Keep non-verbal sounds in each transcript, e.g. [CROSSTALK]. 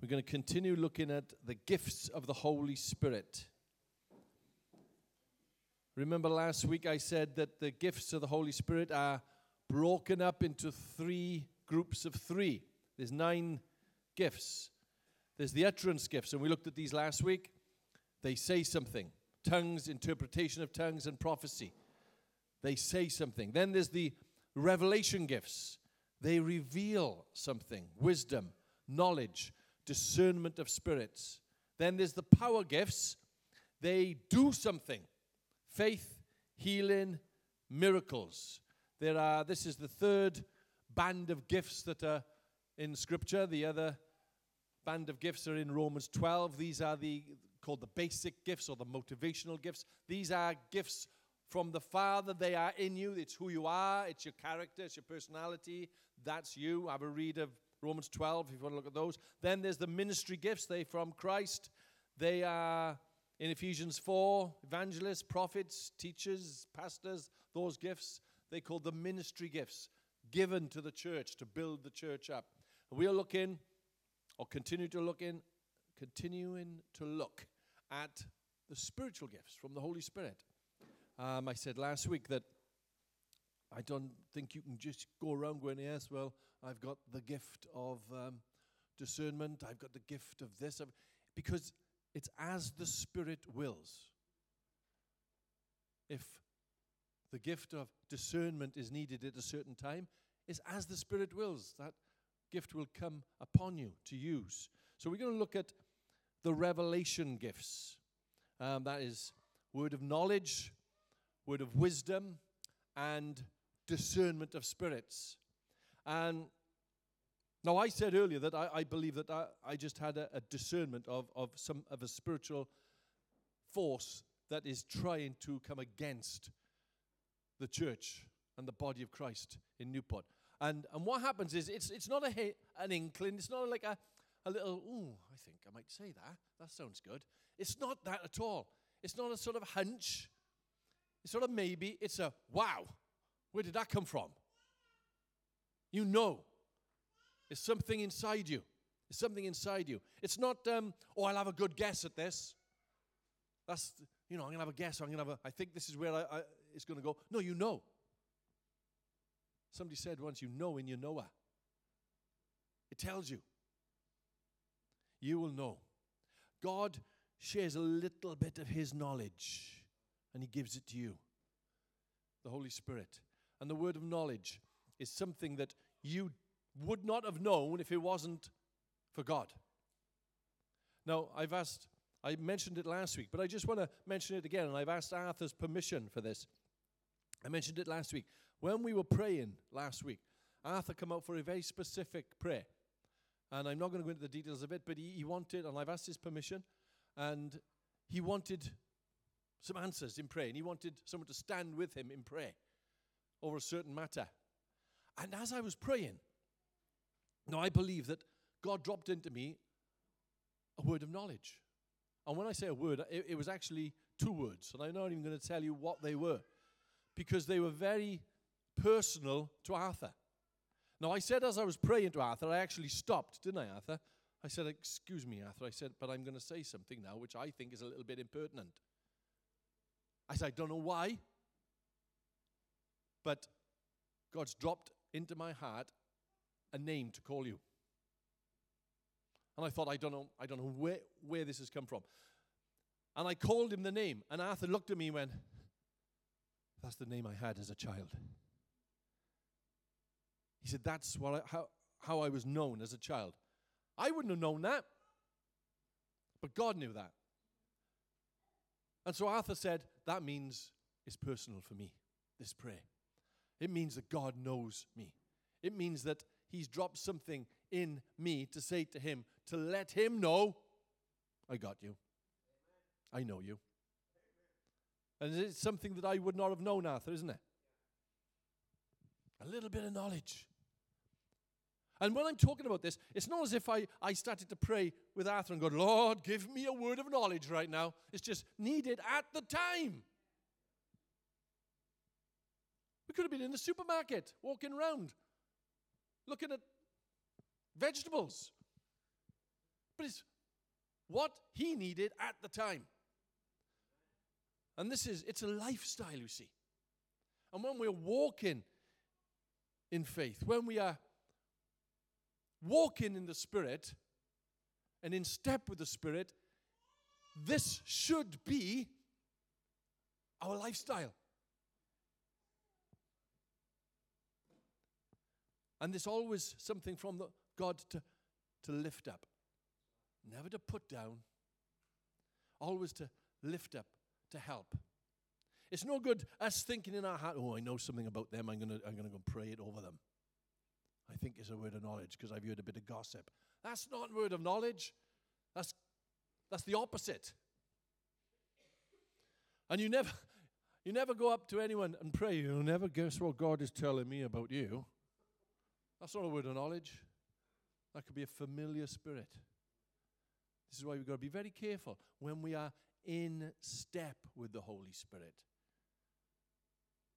We're going to continue looking at the gifts of the Holy Spirit. Remember last week I said that the gifts of the Holy Spirit are broken up into three groups of three. There's nine gifts. There's the utterance gifts, and we looked at these last week. They say something tongues, interpretation of tongues, and prophecy. They say something. Then there's the revelation gifts. They reveal something wisdom, knowledge, discernment of spirits. Then there's the power gifts. They do something faith, healing, miracles. There are, this is the third band of gifts that are in Scripture. The other band of gifts are in Romans 12. These are the called the basic gifts or the motivational gifts. These are gifts from the Father. They are in you. It's who you are. It's your character. It's your personality. That's you. I have a read of Romans 12 if you want to look at those. Then there's the ministry gifts. They from Christ. They are in Ephesians 4, evangelists, prophets, teachers, pastors, those gifts, they call the ministry gifts given to the church to build the church up. We are looking, or continue to look in, continuing to look at the spiritual gifts from the Holy Spirit. Um, I said last week that I don't think you can just go around going, yes, well, I've got the gift of um, discernment, I've got the gift of this, because it's as the Spirit wills. If the gift of discernment is needed at a certain time, it's as the Spirit wills. That gift will come upon you to use. So we're going to look at the revelation gifts. Um, that is word of knowledge, word of wisdom, and discernment of spirits. And now, I said earlier that I, I believe that I, I just had a, a, discernment of, of some of a spiritual force that is trying to come against the church and the body of Christ in Newport. And, and what happens is it's, it's not a, an inkling, it's not like a, a little, ooh, I think I might say that. That sounds good. It's not that at all. It's not a sort of hunch. It's sort of maybe. It's a wow. Where did that come from? You know. It's something inside you. It's something inside you. It's not, um, oh, I'll have a good guess at this. That's, you know, I'm going to have a guess. I'm going to have a, I think this is where I, I, it's going to go. No, you know. Somebody said once, you know in your knower. It tells you. You will know. God shares a little bit of his knowledge and he gives it to you. The Holy Spirit. And the word of knowledge is something that you would not have known if it wasn't for God. Now, I've asked, I mentioned it last week, but I just want to mention it again, and I've asked Arthur's permission for this. I mentioned it last week. When we were praying last week, Arthur came out for a very specific prayer. And I'm not going to go into the details of it, but he, he wanted, and I've asked his permission, and he wanted some answers in prayer. And he wanted someone to stand with him in prayer over a certain matter. And as I was praying, now, I believe that God dropped into me a word of knowledge. And when I say a word, it, it was actually two words. And I'm not even going to tell you what they were because they were very personal to Arthur. Now, I said as I was praying to Arthur, I actually stopped, didn't I, Arthur? I said, Excuse me, Arthur. I said, But I'm going to say something now which I think is a little bit impertinent. I said, I don't know why, but God's dropped into my heart a name to call you. And I thought, I don't know, I don't know where, where this has come from. And I called him the name, and Arthur looked at me and went, That's the name I had as a child. He said, That's what I, how, how I was known as a child. I wouldn't have known that, but God knew that. And so Arthur said, That means it's personal for me, this prayer. It means that God knows me. It means that He's dropped something in me to say to him, to let him know, I got you. I know you. And it's something that I would not have known, Arthur, isn't it? A little bit of knowledge. And when I'm talking about this, it's not as if I, I started to pray with Arthur and go, Lord, give me a word of knowledge right now. It's just needed at the time. We could have been in the supermarket walking around looking at vegetables. but it's what he needed at the time. And this is, it's a lifestyle, you see. And when we're walking in faith, when we are walking in the Spirit and in step with the Spirit, this should be our lifestyle. And there's always something from God to, to lift up, never to put down, always to lift up, to help. It's no good us thinking in our heart, oh, I know something about them, I'm going to I'm to go pray it over them. I think it's a word of knowledge because I've heard a bit of gossip. That's not a word of knowledge. That's, that's the opposite. And you never, you never go up to anyone and pray. You'll never guess what God is telling me about you. That's not a word of knowledge. That could be a familiar spirit. This is why we've got to be very careful when we are in step with the Holy Spirit.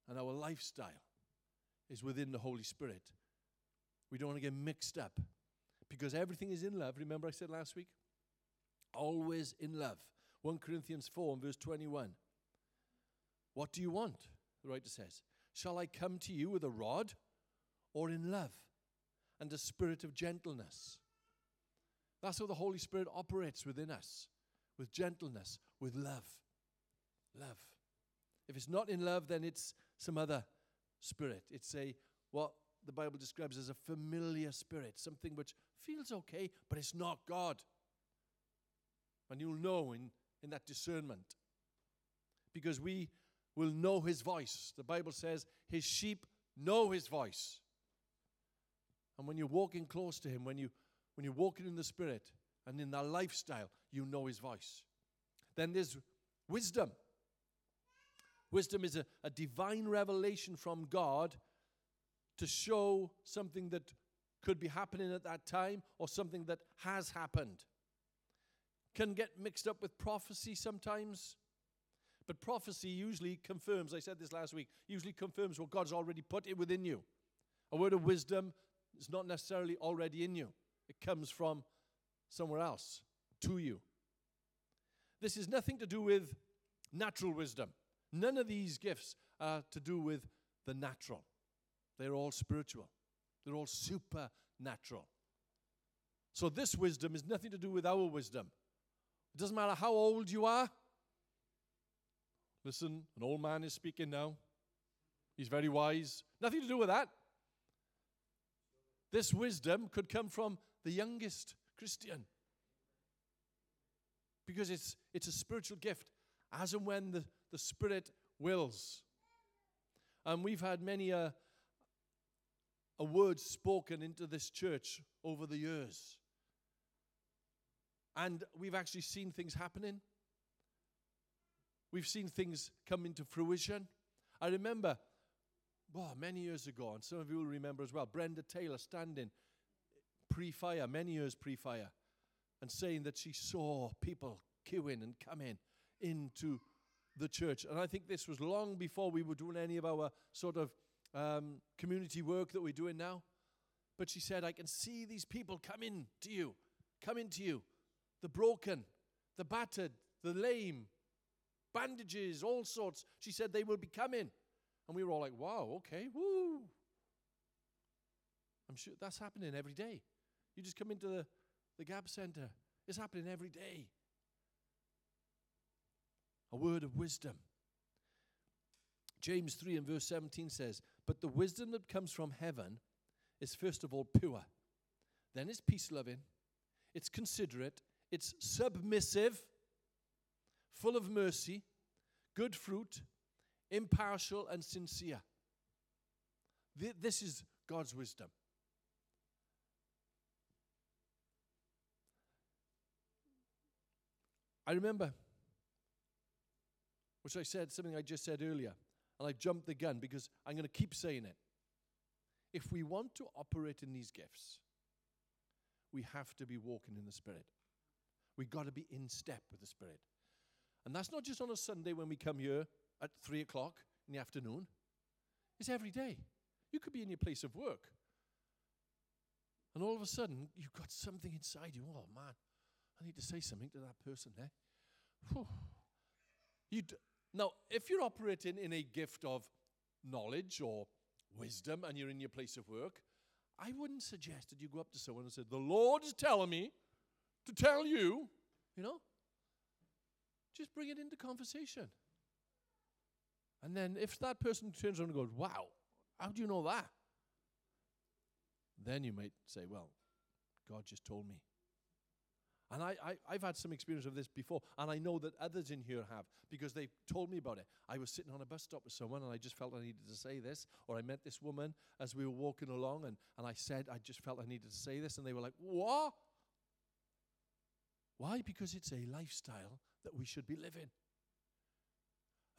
And our lifestyle is within the Holy Spirit. We don't want to get mixed up because everything is in love. Remember, I said last week? Always in love. 1 Corinthians 4 and verse 21. What do you want? The writer says. Shall I come to you with a rod or in love and a spirit of gentleness? That's how the Holy Spirit operates within us with gentleness, with love. Love. If it's not in love, then it's some other spirit. It's a what the Bible describes as a familiar spirit, something which feels okay, but it's not God. And you'll know in, in that discernment. Because we will know his voice. The Bible says his sheep know his voice. And when you're walking close to him, when, you, when you're walking in the Spirit and in that lifestyle, you know his voice. Then there's wisdom. Wisdom is a, a divine revelation from God to show something that could be happening at that time or something that has happened. Can get mixed up with prophecy sometimes. But prophecy usually confirms, I said this last week, usually confirms what God's already put it within you. A word of wisdom is not necessarily already in you, it comes from somewhere else to you. This is nothing to do with natural wisdom. None of these gifts are to do with the natural. They're all spiritual, they're all supernatural. So, this wisdom is nothing to do with our wisdom. It doesn't matter how old you are, Listen, an old man is speaking now. He's very wise. Nothing to do with that. This wisdom could come from the youngest Christian. Because it's, it's a spiritual gift, as and when the, the Spirit wills. And we've had many a, a word spoken into this church over the years. And we've actually seen things happening. We've seen things come into fruition. I remember, well, many years ago, and some of you will remember as well, Brenda Taylor standing pre fire, many years pre fire, and saying that she saw people queuing and coming into the church. And I think this was long before we were doing any of our sort of um, community work that we're doing now. But she said, I can see these people coming to you, coming to you. The broken, the battered, the lame, bandages, all sorts. She said they will be coming. And we were all like, wow, okay, woo. I'm sure that's happening every day. You just come into the, the Gap Center, it's happening every day. A word of wisdom. James 3 and verse 17 says, But the wisdom that comes from heaven is first of all pure, then it's peace loving, it's considerate, it's submissive, full of mercy, good fruit, impartial, and sincere. This is God's wisdom. I remember, which I said, something I just said earlier, and I jumped the gun because I'm going to keep saying it. If we want to operate in these gifts, we have to be walking in the Spirit. We've got to be in step with the Spirit. And that's not just on a Sunday when we come here at three o'clock in the afternoon, it's every day. You could be in your place of work. And all of a sudden, you've got something inside you. Oh, man, I need to say something to that person there. Whew. You d- now, if you're operating in a gift of knowledge or wisdom and you're in your place of work, I wouldn't suggest that you go up to someone and say, The Lord is telling me to tell you, you know? Just bring it into conversation. And then if that person turns around and goes, Wow, how do you know that? Then you might say, Well, God just told me. And I, I, have had some experience of this before, and I know that others in here have because they've told me about it. I was sitting on a bus stop with someone, and I just felt I needed to say this, or I met this woman as we were walking along, and, and I said, I just felt I needed to say this, and they were like, What? Why? Because it's a lifestyle that we should be living.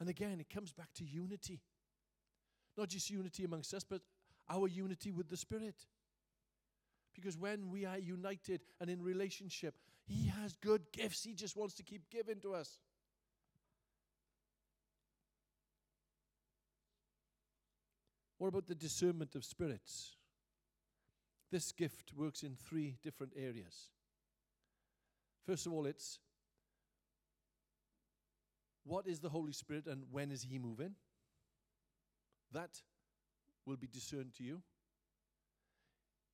And again, it comes back to unity. Not just unity amongst us, but our unity with the Spirit. Because when we are united and in relationship, He has good gifts. He just wants to keep giving to us. What about the discernment of spirits? This gift works in three different areas. First of all, it's what is the Holy Spirit and when is He moving? That will be discerned to you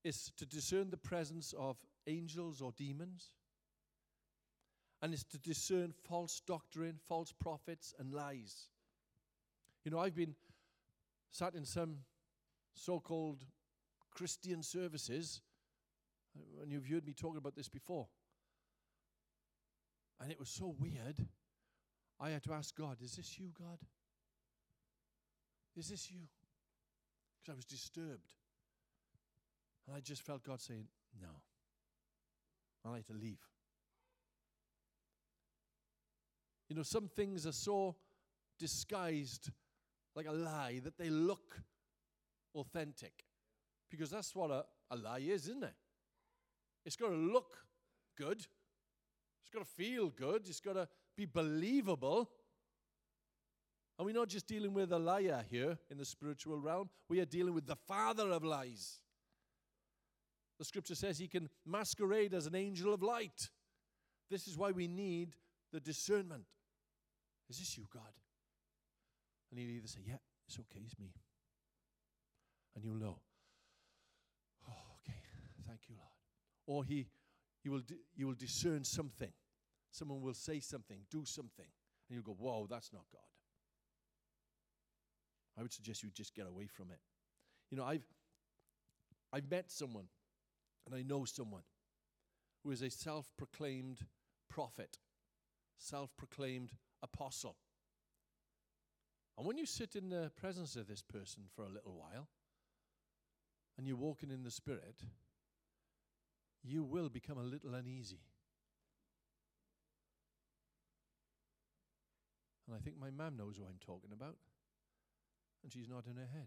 is to discern the presence of angels or demons, and is to discern false doctrine, false prophets, and lies. You know, I've been sat in some so called Christian services, and you've heard me talking about this before. And it was so weird. I had to ask God, Is this you, God? Is this you? Because I was disturbed. And I just felt God saying, No. I like to leave. You know, some things are so disguised like a lie that they look authentic. Because that's what a, a lie is, isn't it? It's got to look good, it's got to feel good, it's got to be believable. And we're not just dealing with a liar here in the spiritual realm, we are dealing with the father of lies. The scripture says he can masquerade as an angel of light. This is why we need the discernment. Is this you, God? And he'll either say, Yeah, it's okay, it's me. And you'll know, Oh, okay, thank you, Lord. Or he, he will, you will discern something. Someone will say something, do something, and you'll go, Whoa, that's not God. I would suggest you just get away from it. You know, I've, I've met someone and I know someone who is a self proclaimed prophet, self proclaimed apostle. And when you sit in the presence of this person for a little while and you're walking in the Spirit, you will become a little uneasy. And I think my mum knows who I'm talking about. And she's nodding her head.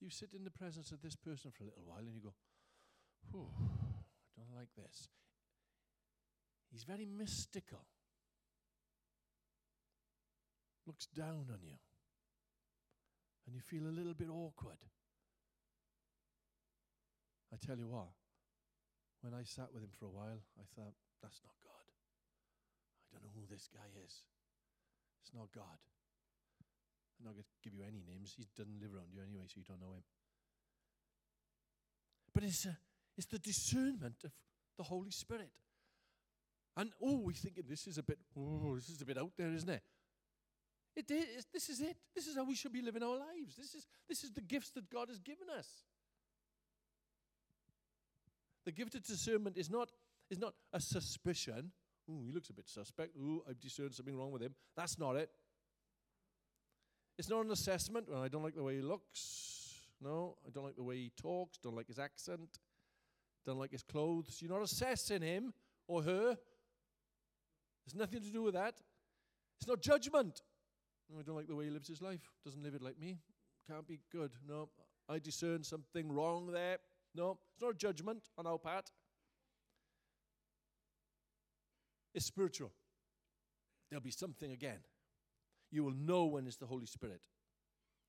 You sit in the presence of this person for a little while and you go, Whew, I don't like this. He's very mystical. Looks down on you. And you feel a little bit awkward. I tell you what, when I sat with him for a while, I thought, that's not God. I don't know who this guy is. It's not God. I'm not going to give you any names. He doesn't live around you anyway, so you don't know him. But it's a, it's the discernment of the Holy Spirit. And oh, we're thinking this is a bit, oh, this is a bit out there, isn't it? It is. This is it. This is how we should be living our lives. This is this is the gifts that God has given us. The gift of discernment is not is not a suspicion. Oh, he looks a bit suspect. Oh, I've discerned something wrong with him. That's not it. It's not an assessment. Well, I don't like the way he looks. No, I don't like the way he talks. Don't like his accent don't like his clothes. You're not assessing him or her. There's nothing to do with that. It's not judgment. No, I don't like the way he lives his life. Doesn't live it like me. Can't be good. No, I discern something wrong there. No, it's not a judgment on our part. It's spiritual. There'll be something again. You will know when it's the Holy Spirit.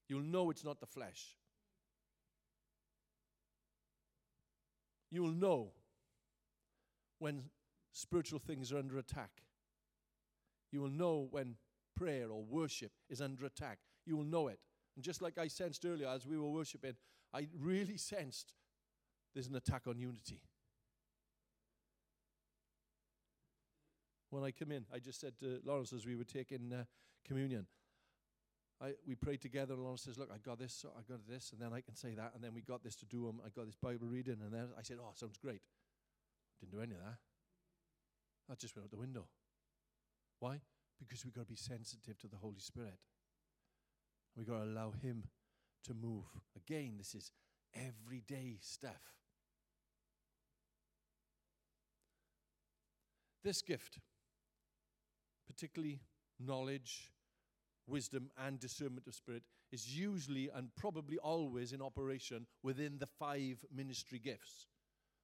You'll know it's not the flesh. you will know when spiritual things are under attack. You will know when prayer or worship is under attack. You will know it. And just like I sensed earlier as we were worshiping, I really sensed there's an attack on unity. When I come in, I just said to Lawrence as we were taking uh, communion, I, we prayed together, and Lawrence says, Look, I got this, so I got this, and then I can say that, and then we got this to do them. I got this Bible reading, and then I said, Oh, sounds great. Didn't do any of that. That just went out the window. Why? Because we've got to be sensitive to the Holy Spirit. We've got to allow Him to move. Again, this is everyday stuff. This gift, particularly knowledge, wisdom, and discernment of spirit, is usually and probably always in operation within the five ministry gifts.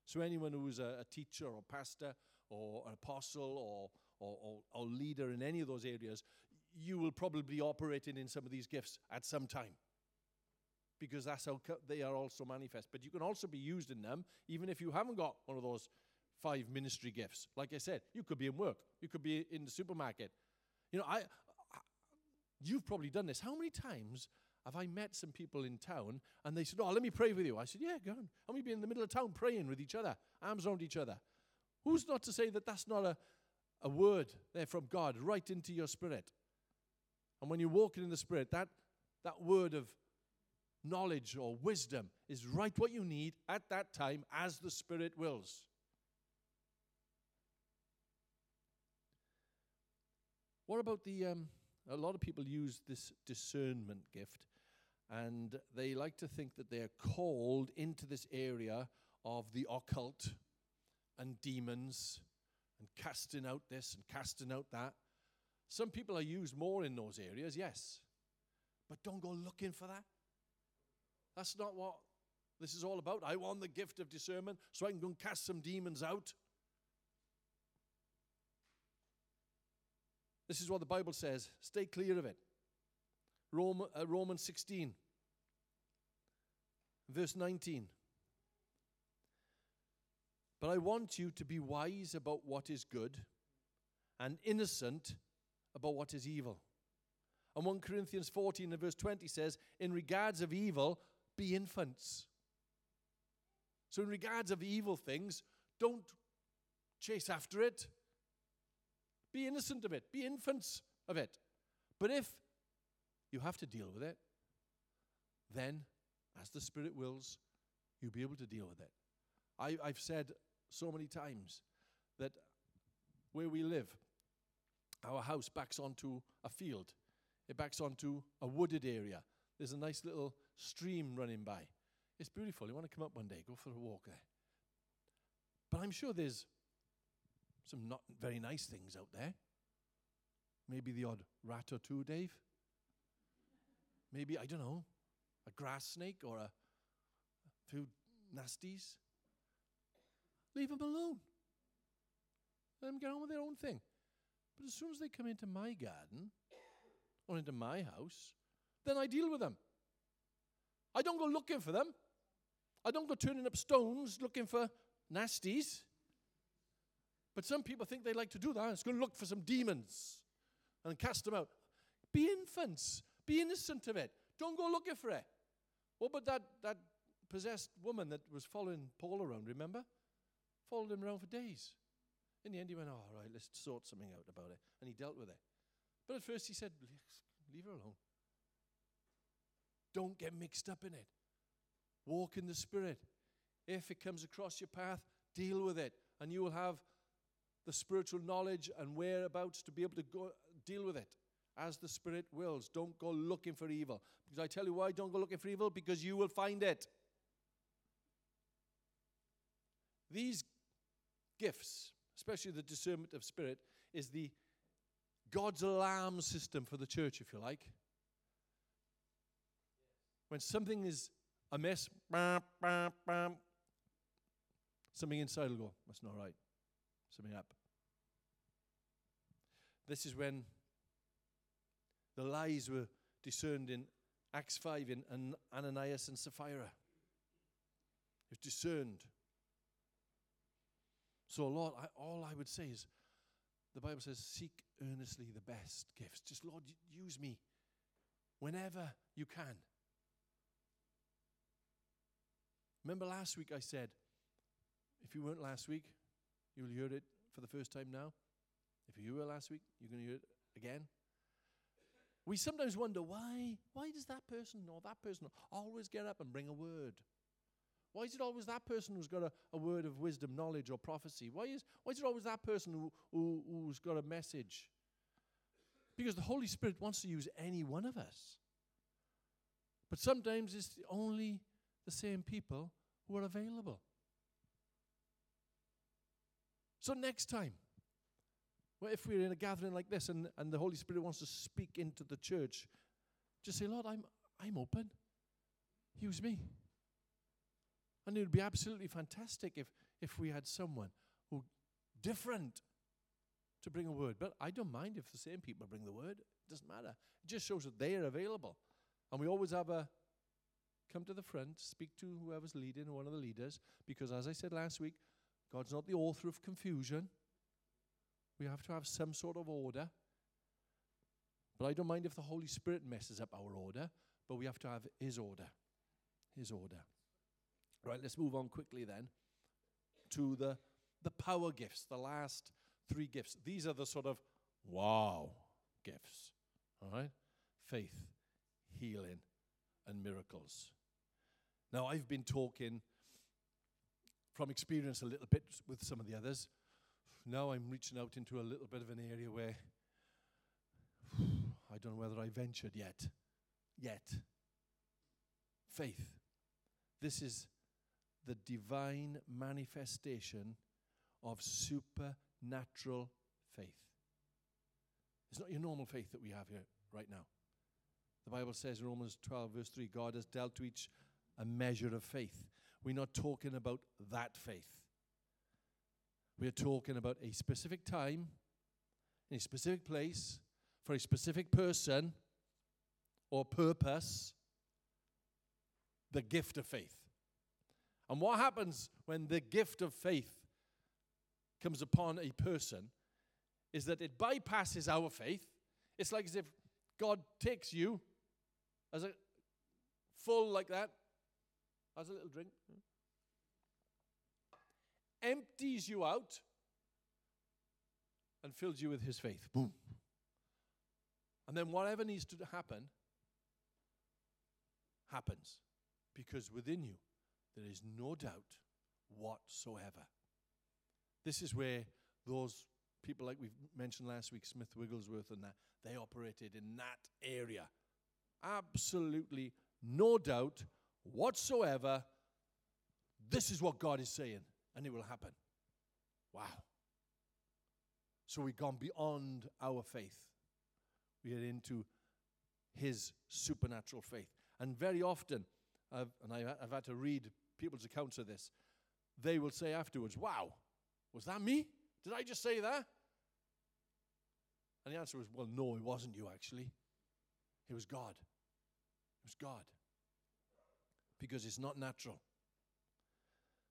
So, anyone who's a, a teacher or pastor or an apostle or, or, or, or leader in any of those areas, you will probably be operating in some of these gifts at some time because that's how they are also manifest. But you can also be used in them even if you haven't got one of those five ministry gifts. Like I said, you could be in work, you could be in the supermarket. You know, I, I you've probably done this. How many times have I met some people in town and they said, Oh, let me pray with you? I said, Yeah, go on. And we'd be in the middle of town praying with each other, arms around each other. Who's not to say that that's not a, a word there from God right into your spirit? And when you're walking in the spirit, that, that word of knowledge or wisdom is right what you need at that time as the spirit wills. What about the. Um, a lot of people use this discernment gift and they like to think that they're called into this area of the occult and demons and casting out this and casting out that. Some people are used more in those areas, yes. But don't go looking for that. That's not what this is all about. I want the gift of discernment so I can go and cast some demons out. This is what the Bible says. Stay clear of it. Rome, uh, Romans 16, verse 19. But I want you to be wise about what is good and innocent about what is evil. And 1 Corinthians 14 and verse 20 says, In regards of evil, be infants. So, in regards of evil things, don't chase after it. Be innocent of it. Be infants of it. But if you have to deal with it, then, as the Spirit wills, you'll be able to deal with it. I, have said so many times that where we live, our house backs onto a field, it backs onto a wooded area. There's a nice little stream running by. It's beautiful. You want to come up one day, go for a walk there. But I'm sure there's some not very nice things out there. Maybe the odd rat or two, Dave. Maybe, I don't know, a grass snake or a few nasties. Leave them alone. Let them get on with their own thing. But as soon as they come into my garden or into my house, then I deal with them. I don't go looking for them. I don't go turning up stones looking for nasties. But some people think they like to do that. It's going to look for some demons and cast them out. Be infants. Be innocent of it. Don't go looking for it. What about that, that possessed woman that was following Paul around, remember? Followed him around for days. In the end, he went, oh, all right, let's sort something out about it. And he dealt with it. But at first, he said, leave her alone. Don't get mixed up in it. Walk in the Spirit. If it comes across your path, deal with it. And you will have the spiritual knowledge and whereabouts to be able to go deal with it as the Spirit wills. Don't go looking for evil. Because I tell you why don't go looking for evil? Because you will find it. These gifts, especially the discernment of spirit, is the God's alarm system for the church, if you like. When something is amiss, something inside will go, that's not right. Something up. This is when the lies were discerned in Acts 5 in Ananias and Sapphira. It was discerned. So, Lord, I, all I would say is the Bible says, seek earnestly the best gifts. Just, Lord, use me whenever you can. Remember last week I said, if you weren't last week, you'll hear it for the first time now. If you were last week, you're going to hear it again. We sometimes wonder why, why does that person or that person always get up and bring a word? Why is it always that person who's got a, a word of wisdom, knowledge, or prophecy? Why is, why is it always that person who, who, who's got a message? Because the Holy Spirit wants to use any one of us. But sometimes it's only the same people who are available. So next time, well, if we're in a gathering like this and, and the Holy Spirit wants to speak into the church, just say, Lord, I'm, I'm open. Use me. And it would be absolutely fantastic if, if we had someone who different to bring a word. But I don't mind if the same people bring the word. It doesn't matter. It just shows that they are available. And we always have a come to the front, speak to whoever's leading, one of the leaders, because as I said last week, God's not the author of confusion. We have to have some sort of order. But I don't mind if the Holy Spirit messes up our order, but we have to have His order. His order. Right, let's move on quickly then to the, the power gifts, the last three gifts. These are the sort of wow gifts. All right? Faith, healing, and miracles. Now, I've been talking from experience a little bit with some of the others. Now I'm reaching out into a little bit of an area where [SIGHS] I don't know whether I ventured yet. Yet. Faith. This is the divine manifestation of supernatural faith. It's not your normal faith that we have here right now. The Bible says in Romans 12, verse 3, God has dealt to each a measure of faith. We're not talking about that faith. We're talking about a specific time, in a specific place, for a specific person or purpose, the gift of faith. And what happens when the gift of faith comes upon a person is that it bypasses our faith. It's like as if God takes you as a full like that, as a little drink, empties you out, and fills you with his faith. Boom. And then whatever needs to happen, happens. Because within you, there is no doubt whatsoever. This is where those people, like we've mentioned last week, Smith Wigglesworth and that, they operated in that area. Absolutely no doubt whatsoever. This is what God is saying, and it will happen. Wow. So we've gone beyond our faith. We are into His supernatural faith. And very often, I've, and I've had to read people's accounts of this, they will say afterwards, Wow, was that me? Did I just say that? And the answer was, Well, no, it wasn't you actually. It was God. It was God. Because it's not natural.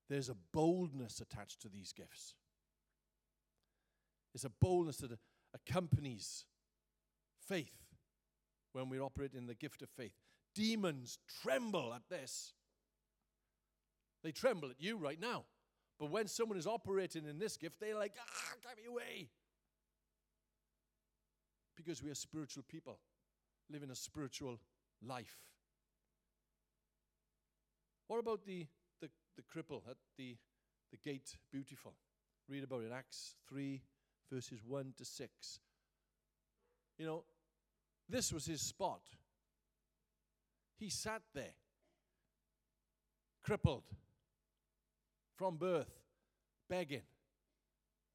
There's a boldness attached to these gifts. It's a boldness that accompanies faith when we operate in the gift of faith. Demons tremble at this. They tremble at you right now. But when someone is operating in this gift, they're like, ah, get me away. Because we are spiritual people, living a spiritual life. What about the, the, the cripple at the, the gate beautiful? Read about it, Acts 3, verses 1 to 6. You know, this was his spot. He sat there, crippled from birth, begging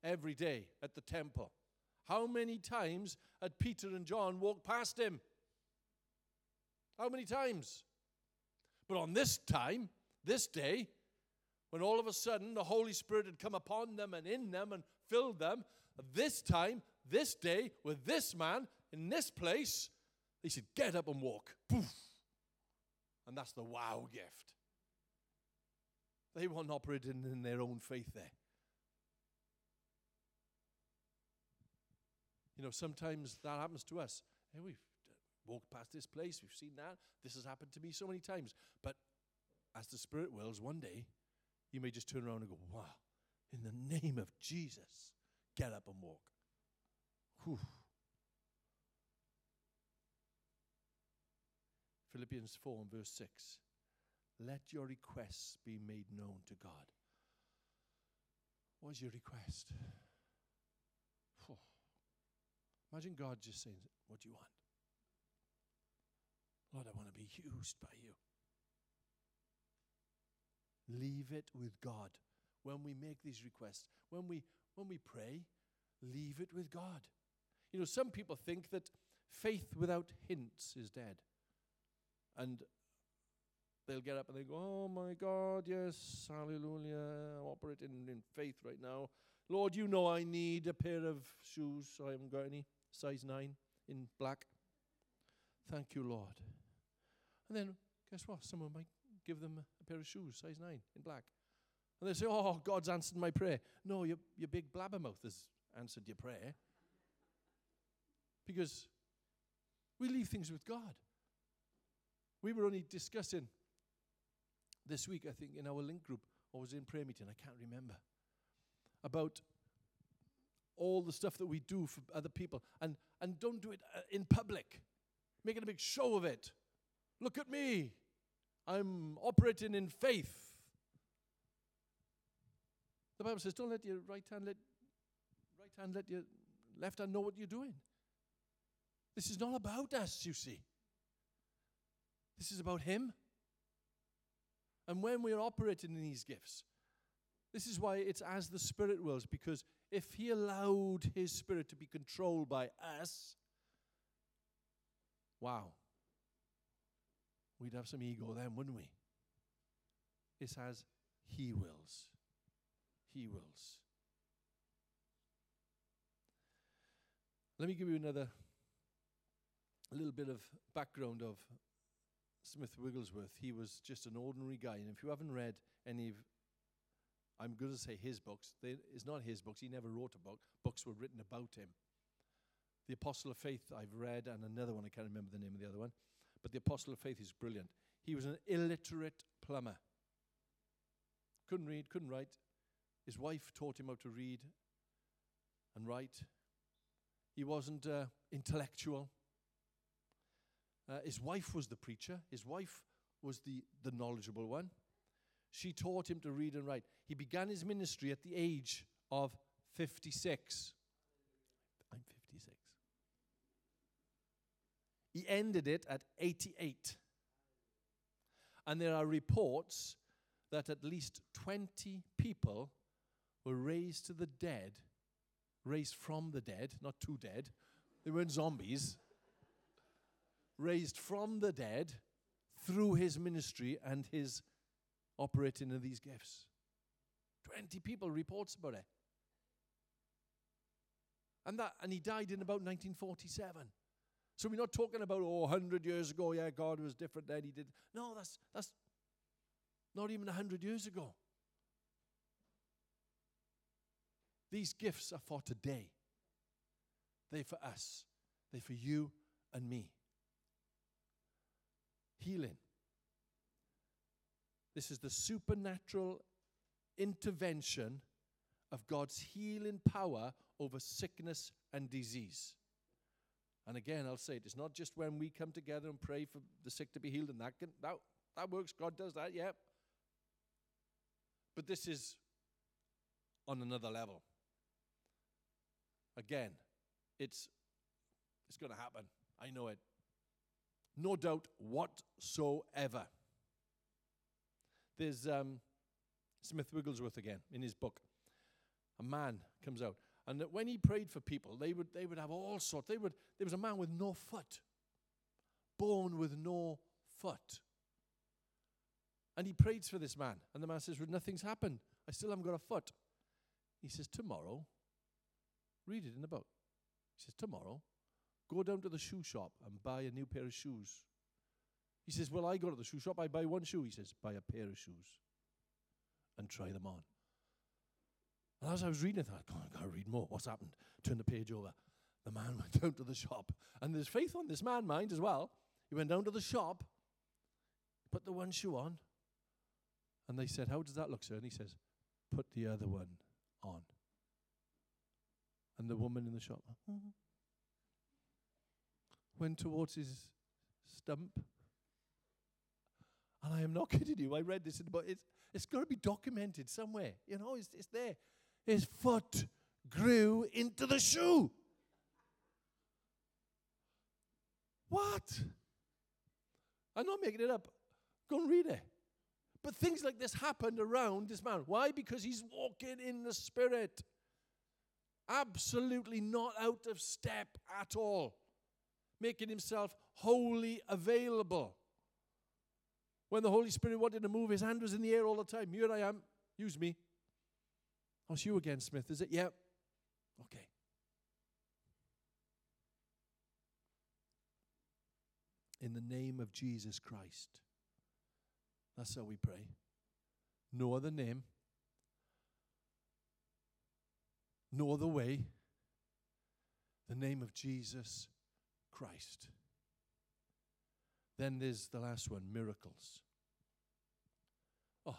every day at the temple. How many times had Peter and John walked past him? How many times? But on this time, this day, when all of a sudden the Holy Spirit had come upon them and in them and filled them, this time, this day, with this man in this place, they said, Get up and walk. Poof. And that's the wow gift. They weren't operating in their own faith there. You know, sometimes that happens to us. Eh, hey, we've walked past this place, we've seen that. This has happened to me so many times. But as the Spirit wills, one day you may just turn around and go, wow, in the name of Jesus, get up and walk. Whew. Philippians 4 and verse 6. Let your requests be made known to God. What is your request? Imagine God just saying, What do you want? Lord, I want to be used by you. Leave it with God. When we make these requests, when we when we pray, leave it with God. You know, some people think that faith without hints is dead. And they'll get up and they go, Oh my God, yes, hallelujah, I'm operating in faith right now. Lord, you know I need a pair of shoes. I haven't got any. Size 9 in black. Thank you, Lord. And then, guess what? Someone might give them a pair of shoes, size 9 in black. And they say, Oh, God's answered my prayer. No, your, your big blabbermouth has answered your prayer. Because we leave things with God. We were only discussing this week, I think, in our link group, or was in prayer meeting, I can't remember, about all the stuff that we do for other people. And, and don't do it uh, in public, making a big show of it. Look at me. I'm operating in faith. The Bible says, don't let your right hand let right hand let your left hand know what you're doing. This is not about us, you see. This is about Him. And when we are operating in these gifts, this is why it's as the Spirit wills, because if He allowed His Spirit to be controlled by us, wow, we'd have some ego then, wouldn't we? It says, He wills. He wills. Let me give you another a little bit of background of Smith Wigglesworth. He was just an ordinary guy. And if you haven't read any of, I'm going to say his books, they, it's not his books. He never wrote a book. Books were written about him. The Apostle of Faith, I've read, and another one, I can't remember the name of the other one. But the Apostle of Faith is brilliant. He was an illiterate plumber. Couldn't read, couldn't write. His wife taught him how to read and write. He wasn't uh, intellectual. Uh, his wife was the preacher, his wife was the, the knowledgeable one. She taught him to read and write. He began his ministry at the age of 56. I'm 56. He ended it at 88. And there are reports that at least 20 people were raised to the dead, raised from the dead, not too dead. They weren't zombies raised from the dead through his ministry and his operating of these gifts. 20 people reports about it. And that and he died in about 1947. So we're not talking about oh 100 years ago yeah God was different then he did. No, that's that's not even 100 years ago. These gifts are for today. They're for us. They're for you and me healing. This is the supernatural intervention of God's healing power over sickness and disease. And again, I'll say it, it's not just when we come together and pray for the sick to be healed, and that, can, that, that works. God does that, yeah. But this is on another level. Again, it's, it's going to happen. I know it. No doubt whatsoever. There's um, Smith Wigglesworth again in his book. A man comes out. And that when he prayed for people, they would, they would have all sorts. They would, there was a man with no foot, born with no foot. And he prays for this man. And the man says, well, Nothing's happened. I still haven't got a foot. He says, Tomorrow, read it in the book. He says, Tomorrow, Go down to the shoe shop and buy a new pair of shoes. He says, Well, I go to the shoe shop, I buy one shoe. He says, Buy a pair of shoes and try them on. And as I was reading it, I thought, I gotta read more. What's happened? Turn the page over. The man [LAUGHS] went down to the shop. And there's faith on this man mind as well. He went down to the shop, put the one shoe on, and they said, How does that look, sir? And he says, Put the other one on. And the woman in the shop "Mhm." went towards his stump. And I am not [LAUGHS] kidding you. I read this, but it's, it's got to be documented somewhere. You know, it's, it's there. His foot grew into the shoe. What? I'm not making it up. Go and read it. But things like this happened around this man. Why? Because he's walking in the Spirit. Absolutely not out of step at all. Making himself wholly available. When the Holy Spirit wanted to move, his hand was in the air all the time. Here I am. Use me. Oh, it's you again, Smith, is it? Yeah. Okay. In the name of Jesus Christ. That's how we pray. No other name. No other way. The name of Jesus Christ. Then there's the last one miracles. Oh,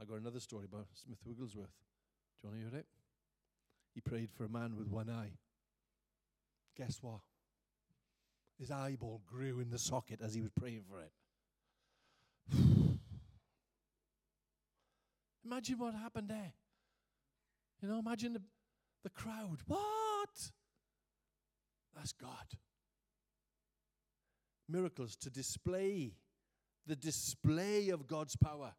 I got another story about Smith Wigglesworth. Do you want to hear it? He prayed for a man with one eye. Guess what? His eyeball grew in the socket as he was praying for it. [SIGHS] imagine what happened there. You know, imagine the, the crowd. What? That's God. Miracles to display the display of God's power,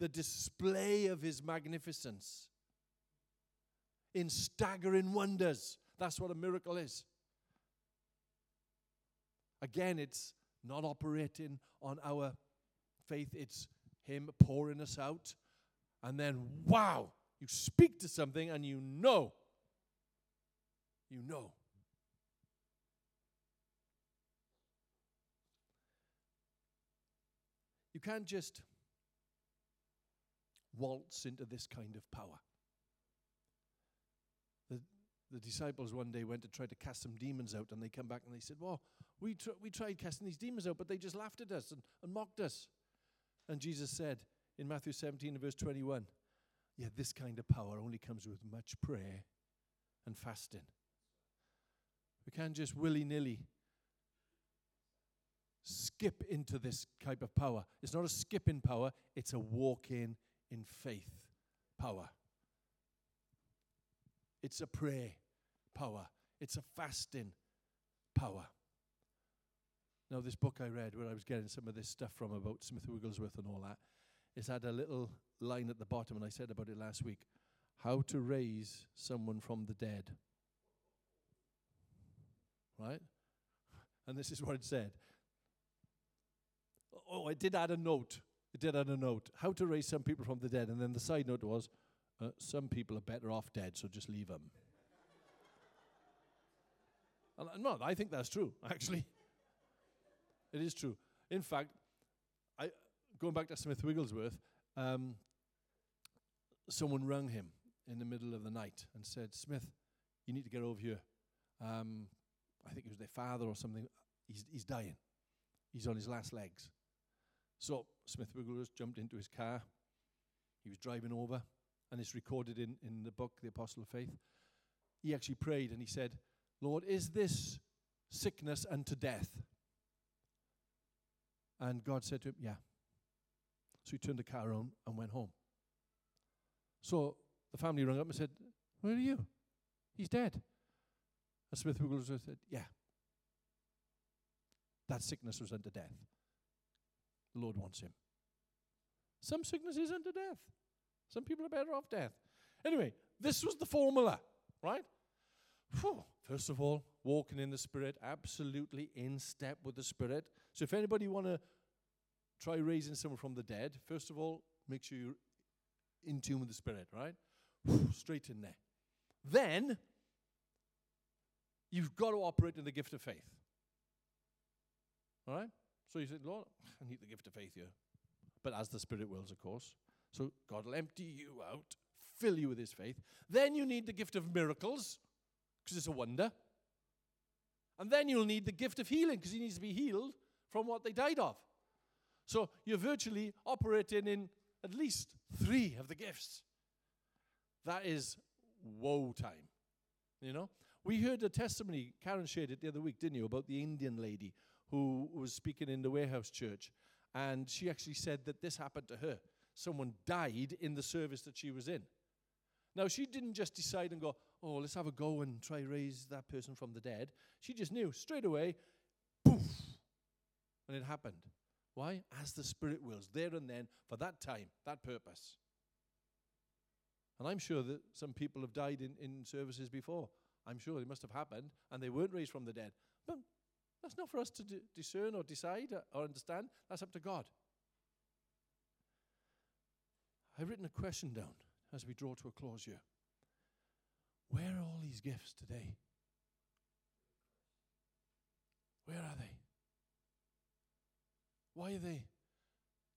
the display of His magnificence in staggering wonders. That's what a miracle is. Again, it's not operating on our faith, it's Him pouring us out. And then, wow, you speak to something and you know. You know. You can't just waltz into this kind of power. The, disciples one day went to try to cast some demons out, and they come back and they said, Well, we, tr- we tried casting these demons out, but they just laughed at us and, and mocked us. And Jesus said in Matthew 17 and verse 21, Yeah, this kind of power only comes with much prayer and fasting. We can't just willy nilly skip into this type of power. It's not a skip in power, it's a walk in in faith power. It's a prayer power. It's a fasting power. Now, this book I read, where I was getting some of this stuff from about Smith Wigglesworth and all that, it's had a little line at the bottom, and I said about it last week how to raise someone from the dead. Right? And this is what it said. Oh, I did add a note. It did add a note. How to raise some people from the dead. And then the side note was, uh, some people are better off dead, so just leave them. No, I think that's true, [LAUGHS] actually. It is true. In fact, I going back to Smith Wigglesworth, um, someone rang him in the middle of the night and said, Smith, you need to get over here. Um, I think it was their father or something. He's, he's dying. He's on his last legs. So Smith Wigglesworth jumped into his car. He was driving over, and it's recorded in, in the book, The Apostle of Faith. He actually prayed and he said, Lord, is this sickness unto death? And God said to him, Yeah. So he turned the car around and went home. So the family rang up and said, Where are you? He's dead. And Smith Wigglesworth said, Yeah. That sickness was unto death. The Lord wants him. Some sickness is unto death. Some people are better off death. Anyway, this was the formula, right? Whew. First of all, walking in the Spirit, absolutely in step with the Spirit. So if anybody want to try raising someone from the dead, first of all, make sure you're in tune with the Spirit, right? Whew, straight in there. Then, you've got to operate in the gift of faith. All right? So you said, Lord, I need the gift of faith here. But as the Spirit wills, of course. So God will empty you out, fill you with His faith. Then you need the gift of miracles, because it's a wonder. And then you'll need the gift of healing because he needs to be healed from what they died of. So you're virtually operating in at least three of the gifts. That is woe time. You know? We heard a testimony, Karen shared it the other week, didn't you, about the Indian lady who was speaking in the warehouse church. And she actually said that this happened to her. Someone died in the service that she was in. Now, she didn't just decide and go, oh, let's have a go and try raise that person from the dead. She just knew straight away, poof, and it happened. Why? As the Spirit wills, there and then, for that time, that purpose. And I'm sure that some people have died in, in services before. I'm sure it must have happened, and they weren't raised from the dead. But that's not for us to d- discern or decide or understand. That's up to God. I've written a question down as we draw to a close here. These gifts today? Where are they? Why are they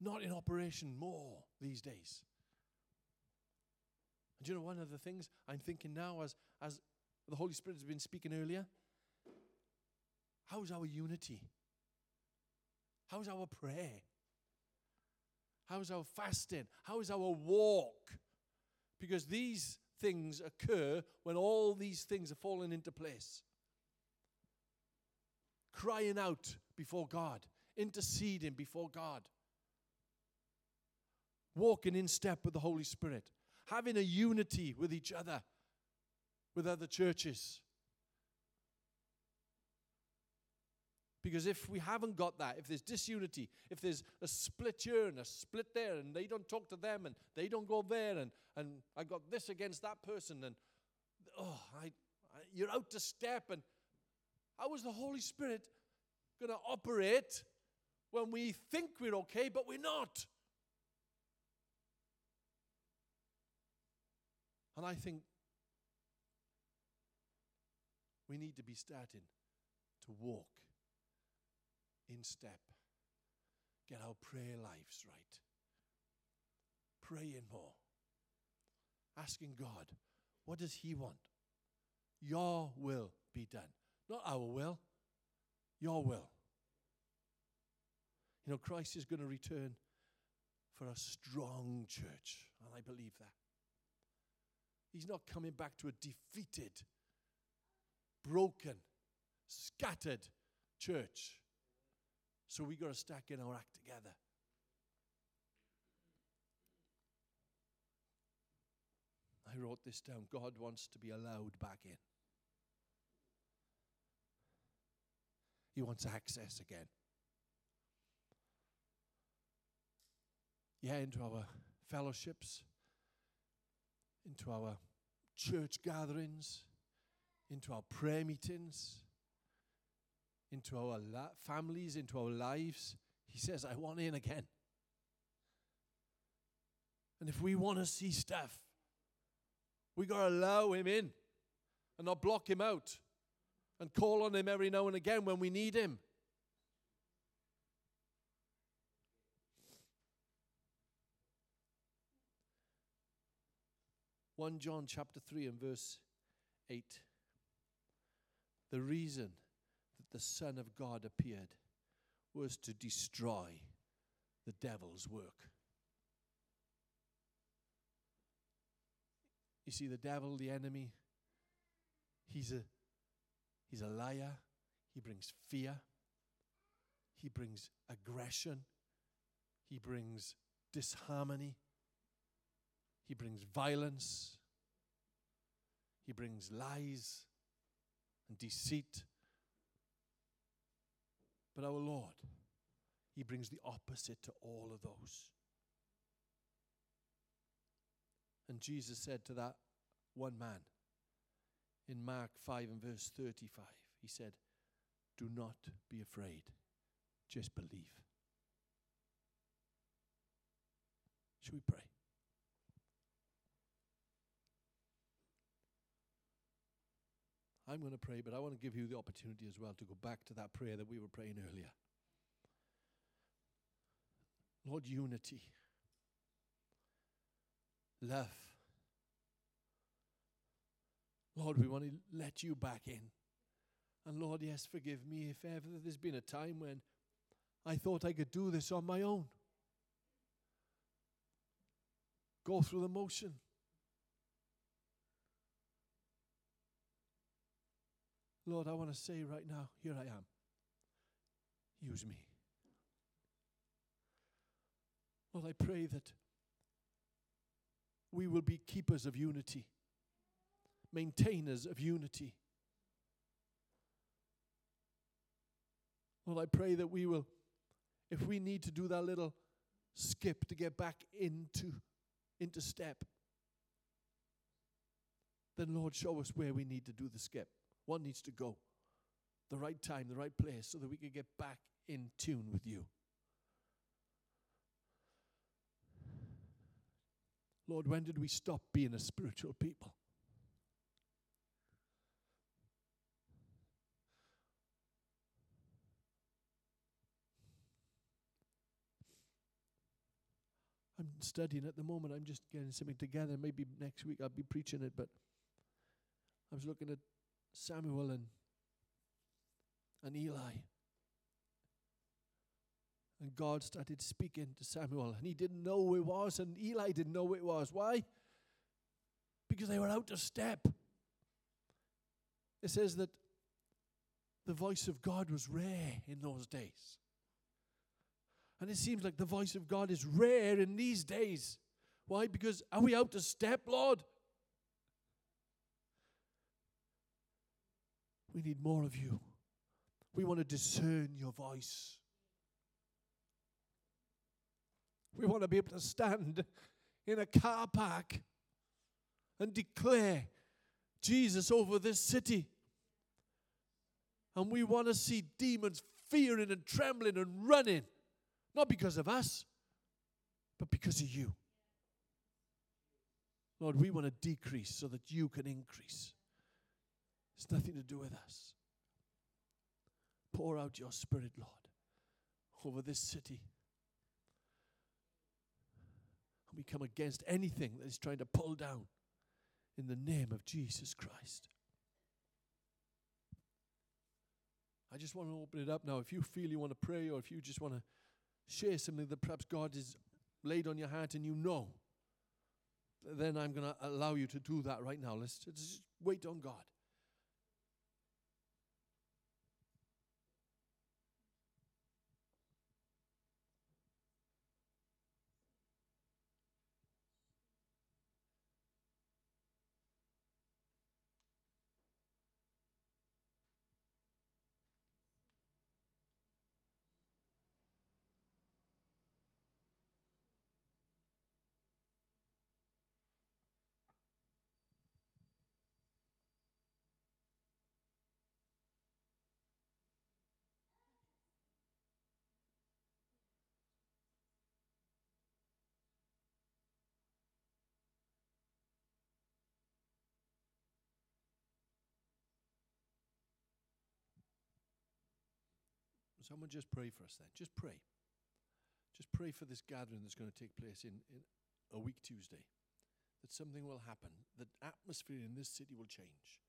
not in operation more these days? And you know one of the things I'm thinking now as, as the Holy Spirit has been speaking earlier? How's our unity? How's our prayer? How's our fasting? How's our walk? Because these things occur when all these things are fallen into place. Crying out before God, interceding before God, walking in step with the Holy Spirit, having a unity with each other, with other churches. Because if we haven't got that, if there's disunity, if there's a split here and a split there, and they don't talk to them and they don't go there, and, and I got this against that person, and oh, I, I you're out to step, and how is the Holy Spirit going to operate when we think we're okay, but we're not? And I think we need to be starting to walk in step. Get our prayer lives right. Praying more. Asking God, what does He want? Your will be done. Not our will, your will. You know, Christ is going to return for a strong church, and I believe that. He's not coming back to a defeated, broken, scattered church. So we got to start getting our act together. I wrote this down. God wants to be allowed back in. He wants access again. Yeah, into our fellowships, into our church gatherings, into our prayer meetings, into our la- families, into our lives. He says, I want in again. And if we want to see stuff, we got to allow him in and not block him out and call on him every now and again when we need him. 1 John chapter 3 and verse 8. The reason the Son of God appeared was to destroy the devil's work. You see, the devil, the enemy, he's a, he's a liar. He brings fear. He brings aggression. He brings disharmony. He brings violence. He brings lies and deceit. But our Lord, He brings the opposite to all of those. And Jesus said to that one man in Mark 5 and verse 35, He said, Do not be afraid, just believe. Should we pray? I'm going to pray, but I want to give you the opportunity as well to go back to that prayer that we were praying earlier. Lord, unity, love. Lord, we want to let you back in And Lord, yes, forgive me if ever there's been a time when I thought I could do this on my own. Go through the motion. Lord, I want to say right now, here I am. Use me. Lord, I pray that we will be keepers of unity, maintainers of unity. Lord, I pray that we will, if we need to do that little skip to get back into, into step, then Lord, show us where we need to do the skip. What needs to go? The right time, the right place, so that we can get back in tune with you. Lord, when did we stop being a spiritual people? I'm studying at the moment. I'm just getting something together. Maybe next week I'll be preaching it, but I was looking at Samuel and, and Eli. And God started speaking to Samuel, and he didn't know who it was, and Eli didn't know who it was. Why? Because they were out of step. It says that the voice of God was rare in those days. And it seems like the voice of God is rare in these days. Why? Because are we out of step, Lord? We need more of you. We want to discern your voice. We want to be able to stand in a car park and declare Jesus over this city. And we want to see demons fearing and trembling and running, not because of us, but because of you. Lord, we want to decrease so that you can increase. It's nothing to do with us. Pour out your spirit, Lord, over this city. And We come against anything that is trying to pull down in the name of Jesus Christ. I just want to open it up now. If you feel you want to pray or if you just want to share something that perhaps God has laid on your heart and you know, then I'm going to allow you to do that right now. Let's just wait on God. Someone just pray for us then. Just pray. Just pray for this gathering that's going to take place in, in a week Tuesday. That something will happen. That atmosphere in this city will change.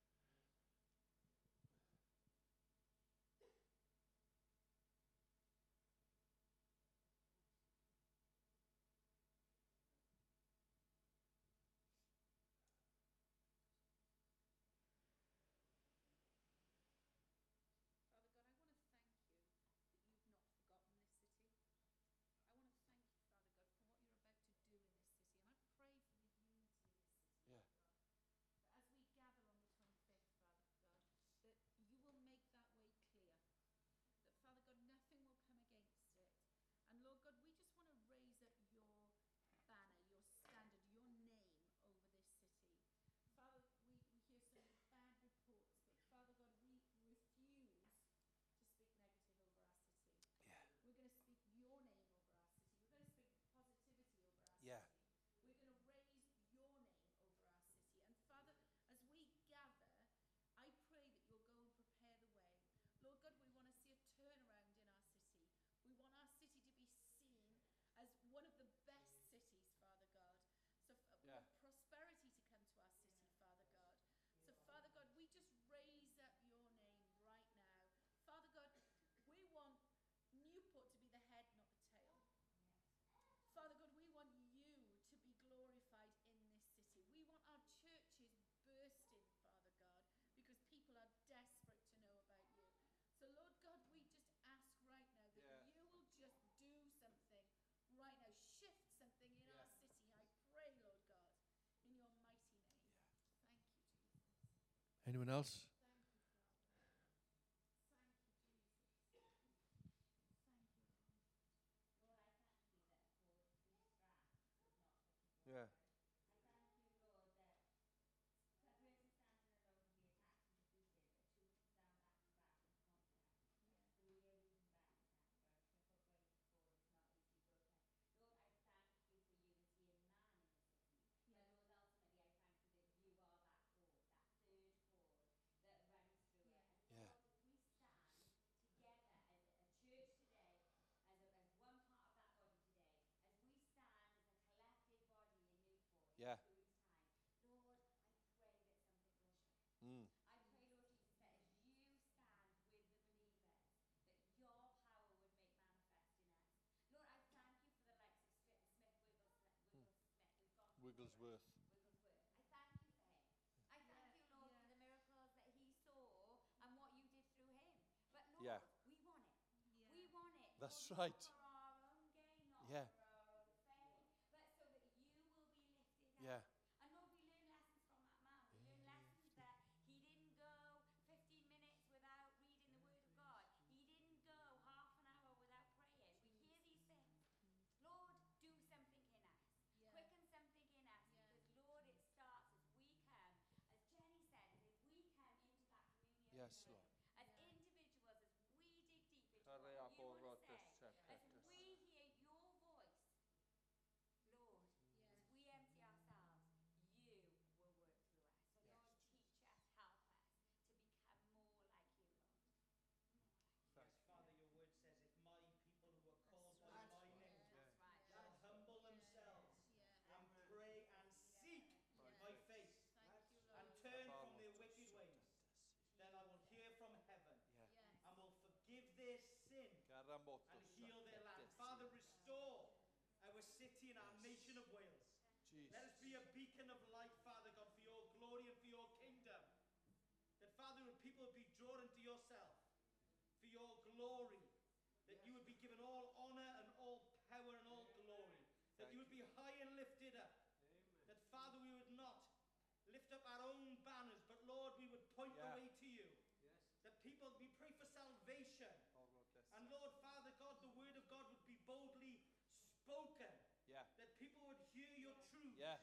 Anyone else? Wigglesworth. I thank you, I thank you, Lord, for the miracles that he saw and what you did through him. But Lord, Yeah. we want it. We want it. That's Lord, right. For our own gain, not Yeah. for our own fame, but so that you will be lifted up. Yeah. and heal their land. Father, restore our city and our nation of Wales. Jesus. Let us be a beacon of light, Father God, for your glory and for your kingdom. That, Father, when people would be drawn into yourself for your glory, that yes. you would be given all honor and all power and all Amen. glory, that you would be high and lifted up, Amen. that, Father, we would not lift up our own Yeah.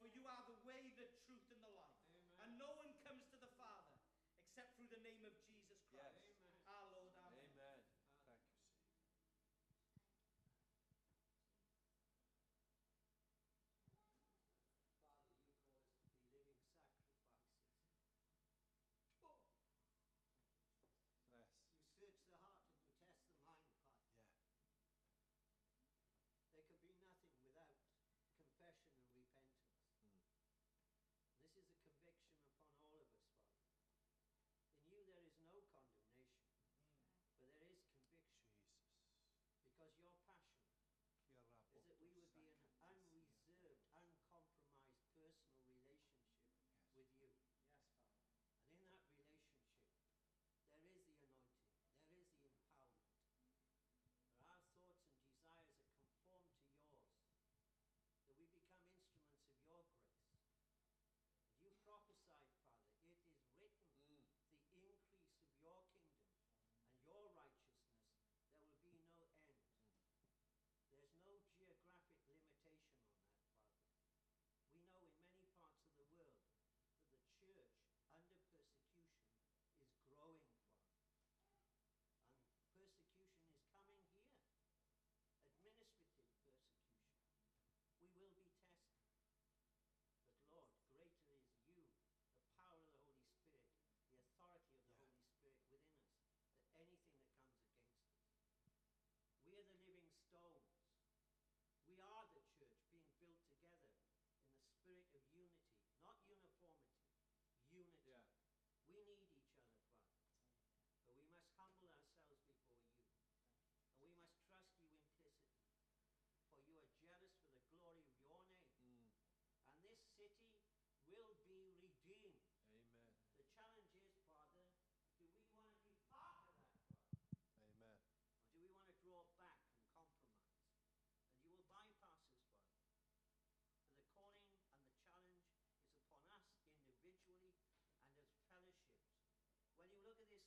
For you are the way, the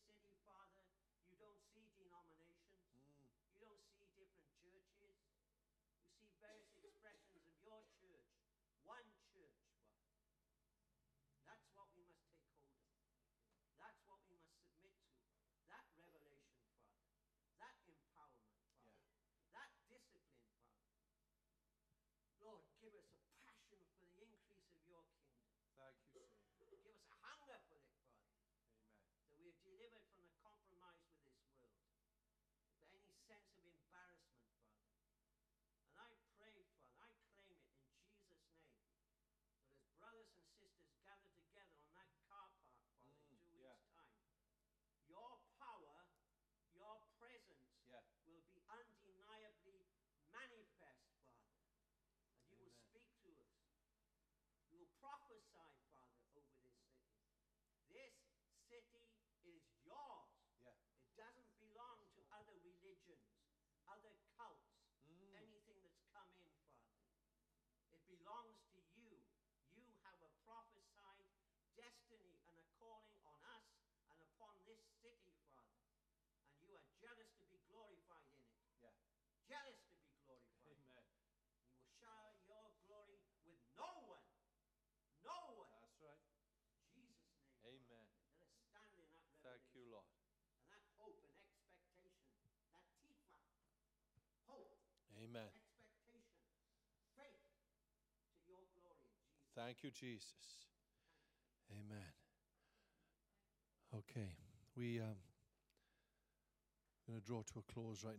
city, Father. prophesy Thank you, Jesus. Amen. Okay, we um, we're going to draw to a close right now.